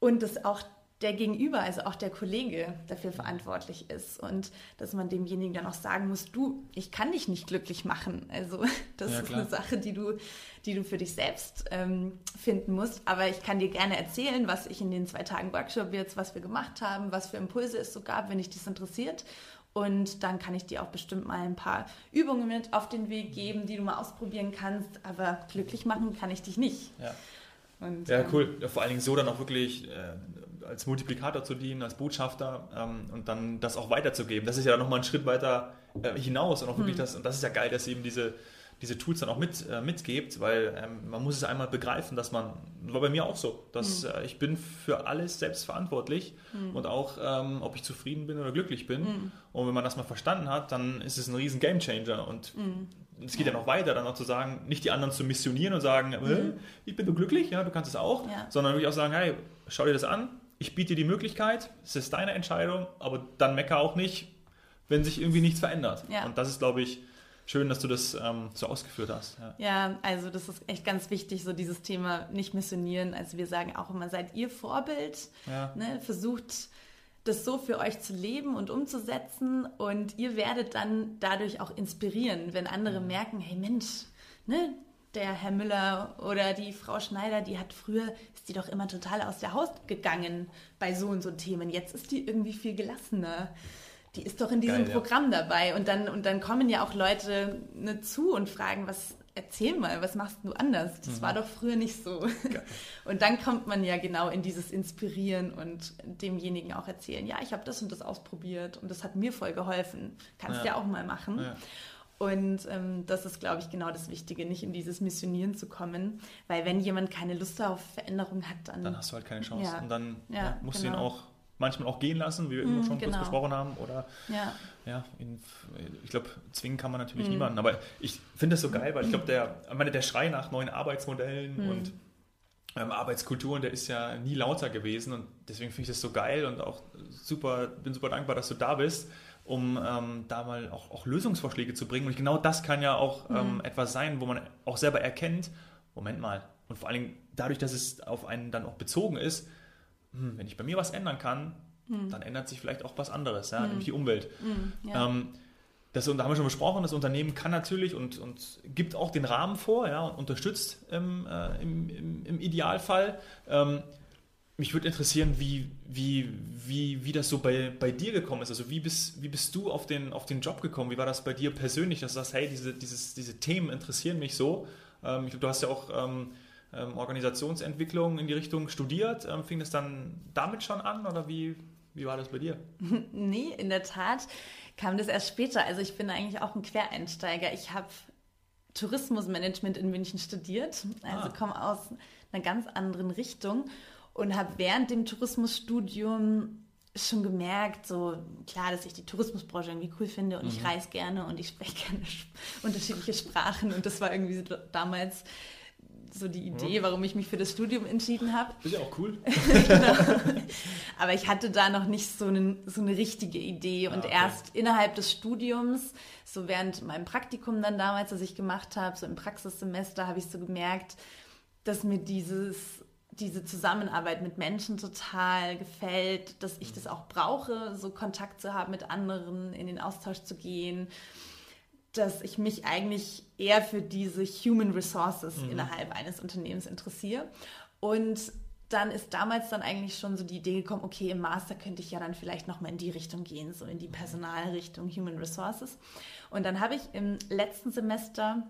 und dass auch der Gegenüber, also auch der Kollege, dafür verantwortlich ist und dass man demjenigen dann auch sagen muss, du, ich kann dich nicht glücklich machen. Also das ja, ist eine Sache, die du, die du für dich selbst ähm, finden musst. Aber ich kann dir gerne erzählen, was ich in den zwei Tagen Workshop jetzt, was wir gemacht haben, was für Impulse es so gab, wenn dich das interessiert. Und dann kann ich dir auch bestimmt mal ein paar Übungen mit auf den Weg geben, die du mal ausprobieren kannst. Aber glücklich machen kann ich dich nicht. Ja, Und, ja ähm, cool. Vor allen Dingen so dann auch wirklich äh, als Multiplikator zu dienen, als Botschafter ähm, und dann das auch weiterzugeben. Das ist ja nochmal ein Schritt weiter äh, hinaus und auch wirklich hm. das, und das ist ja geil, dass eben diese diese Tools dann auch mit, äh, mitgebt, weil ähm, man muss es einmal begreifen, dass man, war bei mir auch so, dass mhm. äh, ich bin für alles selbst verantwortlich mhm. und auch, ähm, ob ich zufrieden bin oder glücklich bin. Mhm. Und wenn man das mal verstanden hat, dann ist es ein riesen Gamechanger und mhm. es geht ja. ja noch weiter, dann auch zu sagen, nicht die anderen zu missionieren und sagen, äh, mhm. ich bin so glücklich, ja, du kannst es auch, ja. sondern wirklich auch sagen, hey, schau dir das an, ich biete dir die Möglichkeit, es ist deine Entscheidung, aber dann mecker auch nicht, wenn sich irgendwie nichts verändert. Ja. Und das ist, glaube ich, schön, dass du das ähm, so ausgeführt hast. Ja. ja. also das ist echt ganz wichtig, so dieses Thema nicht missionieren. Also wir sagen auch immer, seid ihr Vorbild, ja. ne? versucht das so für euch zu leben und umzusetzen und ihr werdet dann dadurch auch inspirieren, wenn andere mhm. merken, hey Mensch, ne, der Herr Müller oder die Frau Schneider, die hat früher, ist die doch immer total aus der Haut gegangen bei so und so Themen. Jetzt ist die irgendwie viel gelassener die ist doch in diesem Geil, Programm ja. dabei. Und dann, und dann kommen ja auch Leute ne, zu und fragen, was, erzähl mal, was machst du anders? Das mhm. war doch früher nicht so. Geil. Und dann kommt man ja genau in dieses Inspirieren und demjenigen auch erzählen, ja, ich habe das und das ausprobiert und das hat mir voll geholfen. Kannst ja, ja auch mal machen. Ja. Und ähm, das ist, glaube ich, genau das Wichtige, nicht in dieses Missionieren zu kommen, weil wenn jemand keine Lust auf Veränderung hat, dann... Dann hast du halt keine Chance. Ja. Und dann ja, musst genau. du ihn genau. auch manchmal auch gehen lassen, wie wir mm, schon genau. kurz besprochen haben. Oder ja, ja in, ich glaube, zwingen kann man natürlich mm. niemanden. Aber ich finde das so geil, weil ich glaube, der, meine, der Schrei nach neuen Arbeitsmodellen mm. und ähm, Arbeitskulturen, der ist ja nie lauter gewesen. Und deswegen finde ich das so geil und auch super, bin super dankbar, dass du da bist um ähm, da mal auch, auch, Lösungsvorschläge zu bringen. Und genau das kann ja auch ähm, etwas sein, wo man auch selber erkennt, Moment mal, und vor allen Dingen dadurch, dass es auf einen dann auch bezogen ist, hm, wenn ich bei mir was ändern kann, hm. dann ändert sich vielleicht auch was anderes, ja, hm. nämlich die Umwelt. Hm, ja. Ähm, das, da haben wir schon besprochen, das Unternehmen kann natürlich und, und gibt auch den Rahmen vor ja, und unterstützt im, äh, im, im, im, Idealfall. Mich würde interessieren, wie, wie, wie, wie das so bei, bei dir gekommen ist. Also wie bist, wie bist du auf den, auf den Job gekommen? Wie war das bei dir persönlich, dass du sagst, hey, diese, dieses, diese Themen interessieren mich so? Ähm, ich glaube, du hast ja auch ähm, ähm, Organisationsentwicklung in die Richtung studiert. Ähm, fing es dann damit schon an oder wie, wie war das bei dir? nee, in der Tat kam das erst später. Also ich bin eigentlich auch ein Quereinsteiger. Ich habe Tourismusmanagement in München studiert, also ah. komme aus einer ganz anderen Richtung und habe während dem Tourismusstudium schon gemerkt, so klar, dass ich die Tourismusbranche irgendwie cool finde und mhm. ich reise gerne und ich spreche gerne unterschiedliche Sprachen und das war irgendwie so damals so die Idee, warum ich mich für das Studium entschieden habe. Ist ja auch cool. genau. Aber ich hatte da noch nicht so, einen, so eine richtige Idee. Und ah, okay. erst innerhalb des Studiums, so während meinem Praktikum dann damals, das ich gemacht habe, so im Praxissemester, habe ich so gemerkt, dass mir dieses diese Zusammenarbeit mit Menschen total gefällt, dass ich das auch brauche, so Kontakt zu haben mit anderen, in den Austausch zu gehen, dass ich mich eigentlich eher für diese Human Resources mhm. innerhalb eines Unternehmens interessiere. Und dann ist damals dann eigentlich schon so die Idee gekommen, okay, im Master könnte ich ja dann vielleicht nochmal in die Richtung gehen, so in die Personalrichtung Human Resources. Und dann habe ich im letzten Semester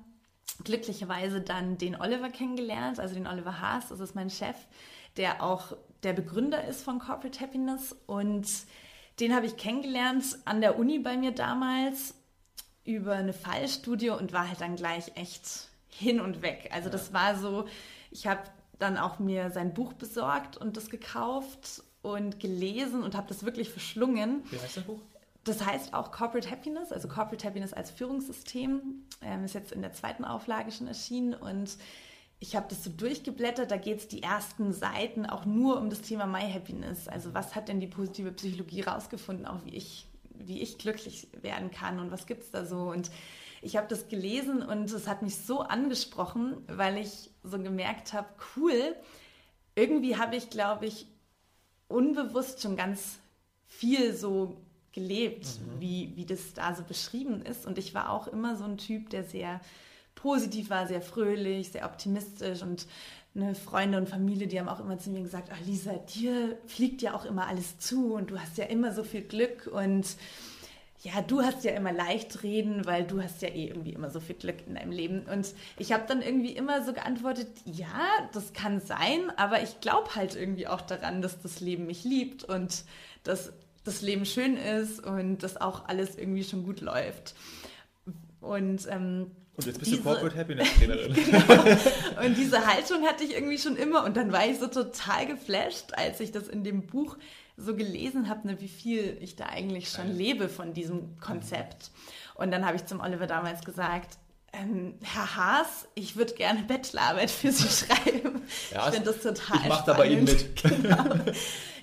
glücklicherweise dann den Oliver kennengelernt, also den Oliver Haas, das ist mein Chef, der auch der Begründer ist von Corporate Happiness und den habe ich kennengelernt an der Uni bei mir damals über eine Fallstudie und war halt dann gleich echt hin und weg. Also das war so, ich habe dann auch mir sein Buch besorgt und das gekauft und gelesen und habe das wirklich verschlungen. Wie heißt das Buch? Das heißt auch Corporate Happiness, also Corporate Happiness als Führungssystem, ähm, ist jetzt in der zweiten Auflage schon erschienen und ich habe das so durchgeblättert, da geht es die ersten Seiten auch nur um das Thema My Happiness. Also was hat denn die positive Psychologie rausgefunden, auch wie ich, wie ich glücklich werden kann und was gibt es da so. Und ich habe das gelesen und es hat mich so angesprochen, weil ich so gemerkt habe, cool, irgendwie habe ich, glaube ich, unbewusst schon ganz viel so gelebt, mhm. wie, wie das da so beschrieben ist. Und ich war auch immer so ein Typ, der sehr positiv war, sehr fröhlich, sehr optimistisch und eine Freunde und Familie, die haben auch immer zu mir gesagt, ach Lisa, dir fliegt ja auch immer alles zu und du hast ja immer so viel Glück und ja, du hast ja immer leicht reden, weil du hast ja eh irgendwie immer so viel Glück in deinem Leben. Und ich habe dann irgendwie immer so geantwortet, ja, das kann sein, aber ich glaube halt irgendwie auch daran, dass das Leben mich liebt und dass das Leben schön ist und dass auch alles irgendwie schon gut läuft. Und, ähm, und jetzt bist diese, du Corporate Happiness Trainerin. genau. Und diese Haltung hatte ich irgendwie schon immer. Und dann war ich so total geflasht, als ich das in dem Buch so gelesen habe, ne, wie viel ich da eigentlich schon Geil. lebe von diesem Konzept. Und dann habe ich zum Oliver damals gesagt, ähm, Herr Haas, ich würde gerne Bachelorarbeit für Sie schreiben. Ja, ich finde das total Ich mache da bei Ihnen mit. Genau.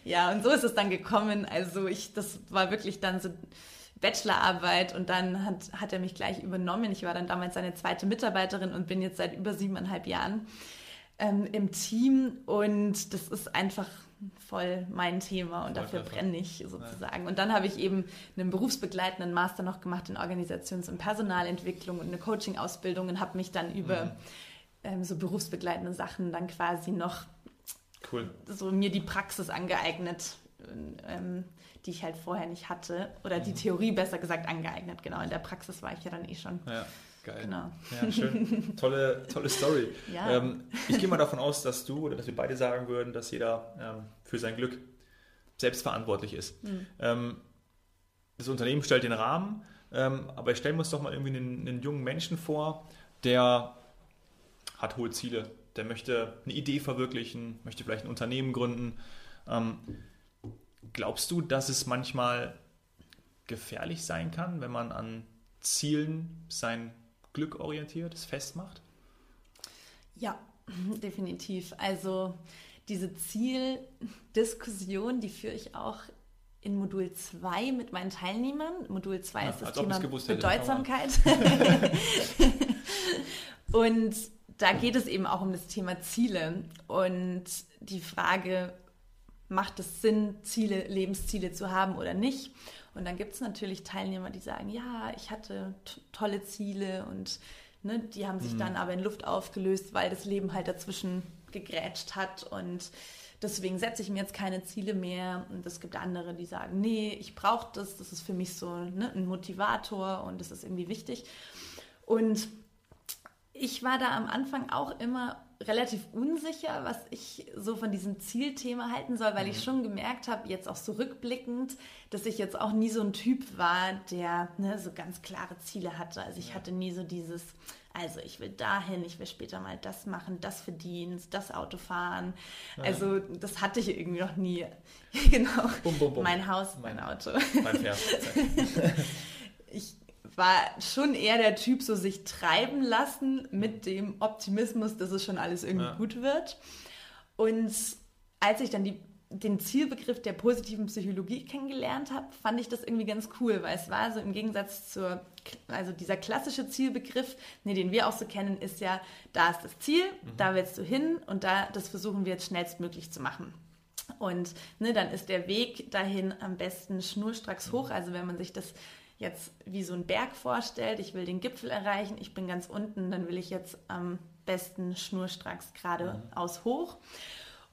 Ja, und so ist es dann gekommen. Also ich, das war wirklich dann so Bachelorarbeit und dann hat, hat er mich gleich übernommen. Ich war dann damals seine zweite Mitarbeiterin und bin jetzt seit über siebeneinhalb Jahren ähm, im Team und das ist einfach voll mein Thema und dafür brenne ich sozusagen. Ja. Und dann habe ich eben einen berufsbegleitenden Master noch gemacht in Organisations- und Personalentwicklung und eine Coaching-Ausbildung und habe mich dann über mhm. ähm, so berufsbegleitende Sachen dann quasi noch cool. so mir die Praxis angeeignet, ähm, die ich halt vorher nicht hatte. Oder die mhm. Theorie besser gesagt angeeignet, genau. In der Praxis war ich ja dann eh schon. Ja. Geil. Genau. Ja, schön. tolle, tolle Story. Ja. Ähm, ich gehe mal davon aus, dass du oder dass wir beide sagen würden, dass jeder ähm, für sein Glück selbstverantwortlich ist. Mhm. Ähm, das Unternehmen stellt den Rahmen, ähm, aber stellen wir uns doch mal irgendwie einen, einen, jungen Menschen vor, der hat hohe Ziele, der möchte eine Idee verwirklichen, möchte vielleicht ein Unternehmen gründen. Ähm, glaubst du, dass es manchmal gefährlich sein kann, wenn man an Zielen sein Glück orientiert, es festmacht? Ja, definitiv. Also diese Zieldiskussion, die führe ich auch in Modul 2 mit meinen Teilnehmern. Modul 2 ja, ist das Thema Bedeutsamkeit. und da geht es eben auch um das Thema Ziele und die Frage, macht es Sinn, Ziele, Lebensziele zu haben oder nicht? Und dann gibt es natürlich Teilnehmer, die sagen, ja, ich hatte tolle Ziele und ne, die haben sich mhm. dann aber in Luft aufgelöst, weil das Leben halt dazwischen gegrätscht hat und deswegen setze ich mir jetzt keine Ziele mehr. Und es gibt andere, die sagen, nee, ich brauche das, das ist für mich so ne, ein Motivator und das ist irgendwie wichtig. Und ich war da am Anfang auch immer relativ unsicher, was ich so von diesem Zielthema halten soll, weil mhm. ich schon gemerkt habe, jetzt auch so rückblickend, dass ich jetzt auch nie so ein Typ war, der ne, so ganz klare Ziele hatte. Also ich ja. hatte nie so dieses, also ich will dahin, ich will später mal das machen, das verdienen, das Auto fahren. Ja. Also das hatte ich irgendwie noch nie. genau. Bum, bum, bum. Mein Haus, mein Auto. Mein Pferd. ich war schon eher der Typ, so sich treiben lassen mit dem Optimismus, dass es schon alles irgendwie ja. gut wird. Und als ich dann die, den Zielbegriff der positiven Psychologie kennengelernt habe, fand ich das irgendwie ganz cool, weil es war so im Gegensatz zur, also dieser klassische Zielbegriff, nee, den wir auch so kennen, ist ja, da ist das Ziel, mhm. da willst du hin und da, das versuchen wir jetzt schnellstmöglich zu machen. Und ne, dann ist der Weg dahin am besten schnurstracks hoch. Also wenn man sich das jetzt wie so ein Berg vorstellt, ich will den Gipfel erreichen, ich bin ganz unten, dann will ich jetzt am besten schnurstracks geradeaus mhm. hoch.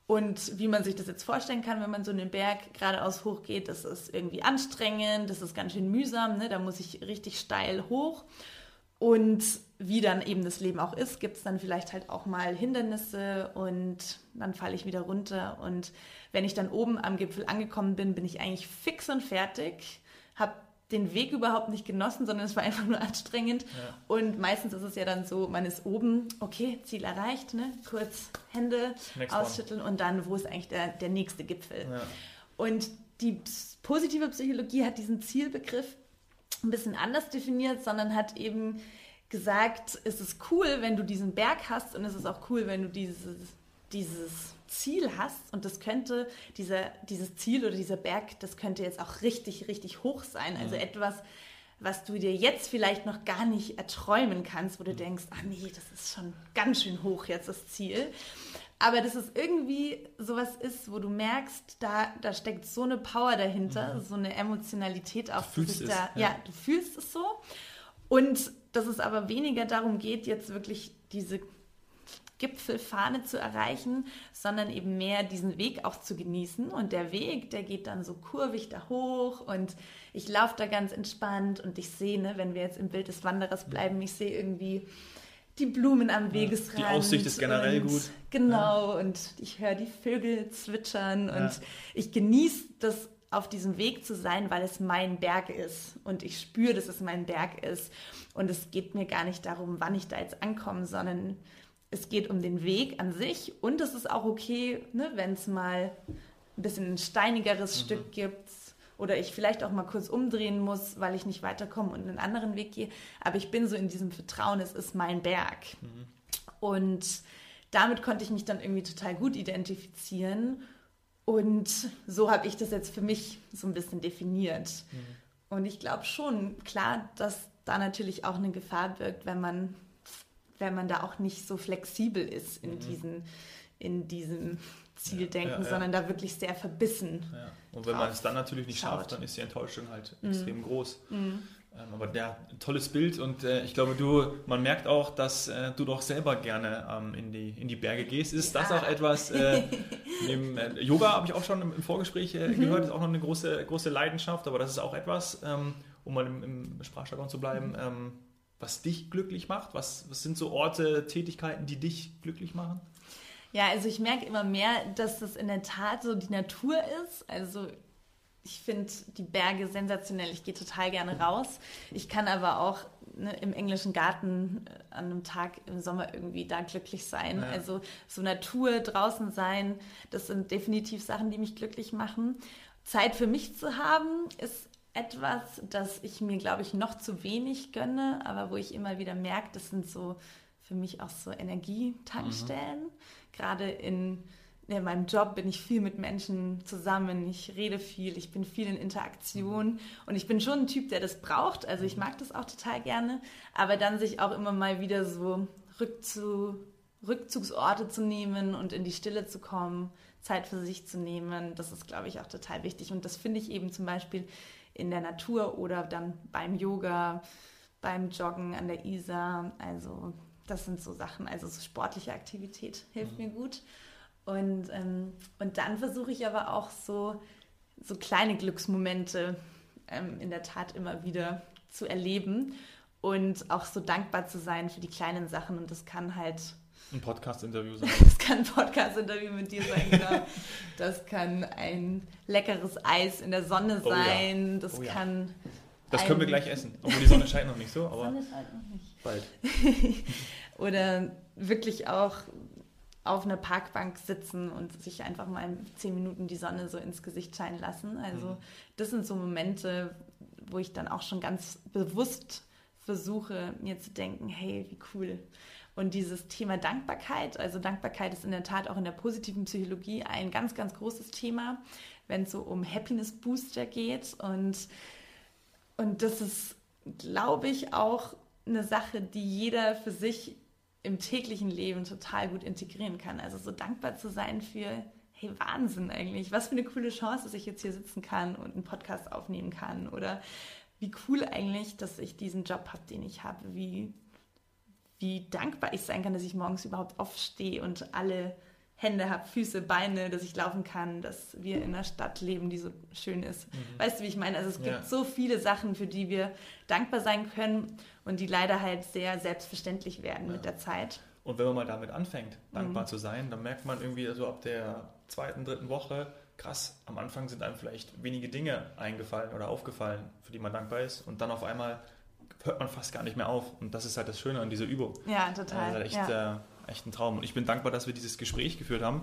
Und wie man sich das jetzt vorstellen kann, wenn man so einen Berg geradeaus hoch geht, das ist irgendwie anstrengend, das ist ganz schön mühsam, ne? da muss ich richtig steil hoch. Und wie dann eben das Leben auch ist, gibt es dann vielleicht halt auch mal Hindernisse und dann falle ich wieder runter. Und wenn ich dann oben am Gipfel angekommen bin, bin ich eigentlich fix und fertig, habe den Weg überhaupt nicht genossen, sondern es war einfach nur anstrengend. Ja. Und meistens ist es ja dann so, man ist oben, okay, Ziel erreicht, ne? kurz Hände Next ausschütteln one. und dann, wo ist eigentlich der, der nächste Gipfel? Ja. Und die positive Psychologie hat diesen Zielbegriff ein bisschen anders definiert, sondern hat eben gesagt, es ist cool, wenn du diesen Berg hast und es ist auch cool, wenn du dieses, dieses Ziel hast und das könnte, dieser, dieses Ziel oder dieser Berg, das könnte jetzt auch richtig, richtig hoch sein. Also mhm. etwas, was du dir jetzt vielleicht noch gar nicht erträumen kannst, wo du mhm. denkst, ach nee, das ist schon ganz schön hoch jetzt das Ziel. Aber dass es irgendwie sowas ist, wo du merkst, da, da steckt so eine Power dahinter, mhm. so eine Emotionalität auch. Du fühlst es. Da, ja. ja, du fühlst es so. Und dass es aber weniger darum geht, jetzt wirklich diese Gipfelfahne zu erreichen, sondern eben mehr diesen Weg auch zu genießen. Und der Weg, der geht dann so kurvig da hoch und ich laufe da ganz entspannt und ich sehe, ne, wenn wir jetzt im Bild des Wanderers bleiben, ich sehe irgendwie die Blumen am Wegesrand. Die Aussicht ist generell gut. Genau, ja. und ich höre die Vögel zwitschern und ja. ich genieße das auf diesem Weg zu sein, weil es mein Berg ist und ich spüre, dass es mein Berg ist und es geht mir gar nicht darum, wann ich da jetzt ankomme, sondern es geht um den Weg an sich und es ist auch okay, ne, wenn es mal ein bisschen ein steinigeres mhm. Stück gibt oder ich vielleicht auch mal kurz umdrehen muss, weil ich nicht weiterkomme und einen anderen Weg gehe. Aber ich bin so in diesem Vertrauen, es ist mein Berg. Mhm. Und damit konnte ich mich dann irgendwie total gut identifizieren. Und so habe ich das jetzt für mich so ein bisschen definiert. Mhm. Und ich glaube schon, klar, dass da natürlich auch eine Gefahr birgt, wenn man wenn man da auch nicht so flexibel ist in, mhm. diesen, in diesem Zieldenken, ja, ja, ja. sondern da wirklich sehr verbissen. Und wenn man es dann natürlich nicht schaut. schafft, dann ist die Enttäuschung halt mhm. extrem groß. Mhm. Ähm, aber der tolles Bild und äh, ich glaube, du, man merkt auch, dass äh, du doch selber gerne ähm, in, die, in die Berge gehst. Ist das auch etwas, äh, neben äh, Yoga habe ich auch schon im, im Vorgespräch äh, mhm. gehört, ist auch noch eine große, große Leidenschaft, aber das ist auch etwas, ähm, um mal im, im Sprachjargon zu bleiben, mhm. ähm, was dich glücklich macht? Was, was sind so Orte, Tätigkeiten, die dich glücklich machen? Ja, also ich merke immer mehr, dass das in der Tat so die Natur ist. Also ich finde die Berge sensationell. Ich gehe total gerne raus. Ich kann aber auch ne, im englischen Garten äh, an einem Tag im Sommer irgendwie da glücklich sein. Ja. Also so Natur, draußen sein, das sind definitiv Sachen, die mich glücklich machen. Zeit für mich zu haben, ist etwas, das ich mir, glaube ich, noch zu wenig gönne, aber wo ich immer wieder merke, das sind so für mich auch so Energietankstellen. Mhm. Gerade in, in, meinem Job bin ich viel mit Menschen zusammen, ich rede viel, ich bin viel in Interaktion mhm. und ich bin schon ein Typ, der das braucht. Also ich mag das auch total gerne, aber dann sich auch immer mal wieder so rückzu, Rückzugsorte zu nehmen und in die Stille zu kommen. Zeit für sich zu nehmen, das ist, glaube ich, auch total wichtig. Und das finde ich eben zum Beispiel in der Natur oder dann beim Yoga, beim Joggen an der Isar. Also das sind so Sachen, also so sportliche Aktivität hilft mhm. mir gut. Und, ähm, und dann versuche ich aber auch so, so kleine Glücksmomente ähm, in der Tat immer wieder zu erleben und auch so dankbar zu sein für die kleinen Sachen. Und das kann halt ein Podcast-Interview sein. Das kann ein Podcast-Interview mit dir sein, genau. Das kann ein leckeres Eis in der Sonne sein. Oh ja. Das oh ja. kann. Das können wir gleich essen. Obwohl die Sonne scheint noch nicht so, aber. Sonne scheint noch nicht. Bald. Oder wirklich auch auf einer Parkbank sitzen und sich einfach mal zehn Minuten die Sonne so ins Gesicht scheinen lassen. Also, mhm. das sind so Momente, wo ich dann auch schon ganz bewusst versuche mir zu denken, hey, wie cool. Und dieses Thema Dankbarkeit, also Dankbarkeit ist in der Tat auch in der positiven Psychologie ein ganz, ganz großes Thema, wenn es so um Happiness Booster geht. Und, und das ist, glaube ich, auch eine Sache, die jeder für sich im täglichen Leben total gut integrieren kann. Also so dankbar zu sein für, hey, Wahnsinn eigentlich, was für eine coole Chance, dass ich jetzt hier sitzen kann und einen Podcast aufnehmen kann. Oder wie cool eigentlich, dass ich diesen Job habe, den ich habe. Wie, wie dankbar ich sein kann, dass ich morgens überhaupt aufstehe und alle Hände habe, Füße, Beine, dass ich laufen kann, dass wir in einer Stadt leben, die so schön ist. Mhm. Weißt du, wie ich meine? Also es gibt ja. so viele Sachen, für die wir dankbar sein können und die leider halt sehr selbstverständlich werden ja. mit der Zeit. Und wenn man mal damit anfängt, dankbar mhm. zu sein, dann merkt man irgendwie so ab der zweiten, dritten Woche, krass, am Anfang sind einem vielleicht wenige Dinge eingefallen oder aufgefallen, für die man dankbar ist. Und dann auf einmal hört man fast gar nicht mehr auf. Und das ist halt das Schöne an dieser Übung. Ja, total. Also echt, ja. äh, echt ein Traum. Und ich bin dankbar, dass wir dieses Gespräch geführt haben.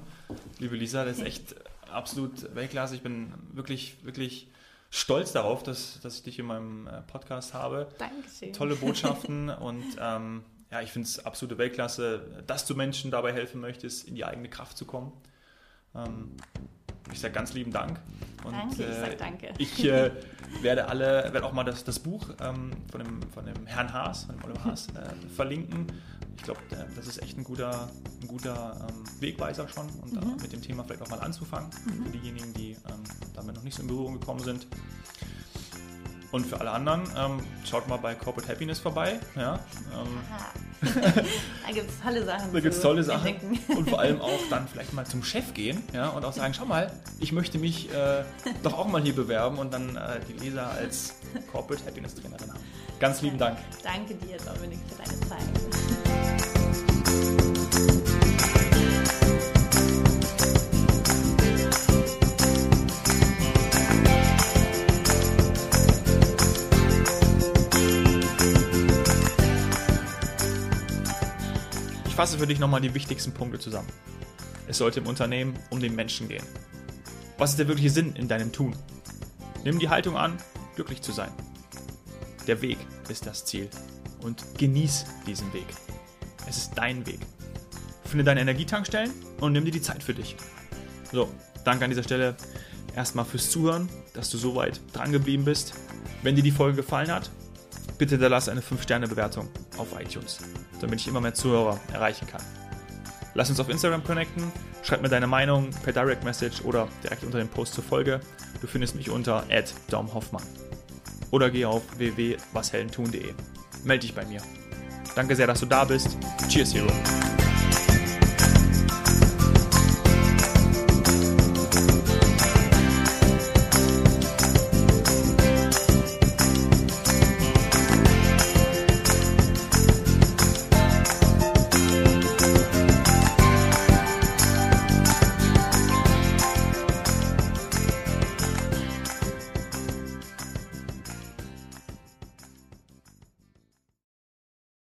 Liebe Lisa, das ist echt absolut Weltklasse. Ich bin wirklich, wirklich stolz darauf, dass, dass ich dich in meinem äh, Podcast habe. Dankeschön. Tolle Botschaften und ähm, ja, ich finde es absolute Weltklasse, dass du Menschen dabei helfen möchtest, in die eigene Kraft zu kommen. Ähm, ich sage ganz lieben Dank. Und, danke, ich sage danke. Ich äh, werde alle, werde auch mal das, das Buch ähm, von, dem, von dem Herrn Haas, von dem Oliver Haas, äh, verlinken. Ich glaube, das ist echt ein guter, ein guter ähm, Wegweiser schon und mhm. mit dem Thema vielleicht auch mal anzufangen, mhm. für diejenigen, die ähm, damit noch nicht so in Berührung gekommen sind. Und für alle anderen, ähm, schaut mal bei Corporate Happiness vorbei. Ja, ähm, da gibt es tolle Sachen. Da gibt es tolle Sachen. Und vor allem auch dann vielleicht mal zum Chef gehen ja, und auch sagen, schau mal, ich möchte mich äh, doch auch mal hier bewerben und dann äh, die Leser als Corporate Happiness Trainerin haben. Ganz lieben Dank. Danke dir, Dominik, für deine Zeit. Ich fasse für dich nochmal die wichtigsten Punkte zusammen. Es sollte im Unternehmen um den Menschen gehen. Was ist der wirkliche Sinn in deinem Tun? Nimm die Haltung an, glücklich zu sein. Der Weg ist das Ziel und genieß diesen Weg. Es ist dein Weg. Finde deine Energietankstellen und nimm dir die Zeit für dich. So, danke an dieser Stelle erstmal fürs Zuhören, dass du so weit dran geblieben bist. Wenn dir die Folge gefallen hat, bitte hinterlasse eine 5-Sterne-Bewertung auf iTunes damit ich immer mehr Zuhörer erreichen kann. Lass uns auf Instagram connecten, schreib mir deine Meinung per Direct Message oder direkt unter dem Post zur Folge. Du findest mich unter @domhoffmann oder geh auf www.washeldentun.de. Melde dich bei mir. Danke sehr, dass du da bist. Cheers, Hero.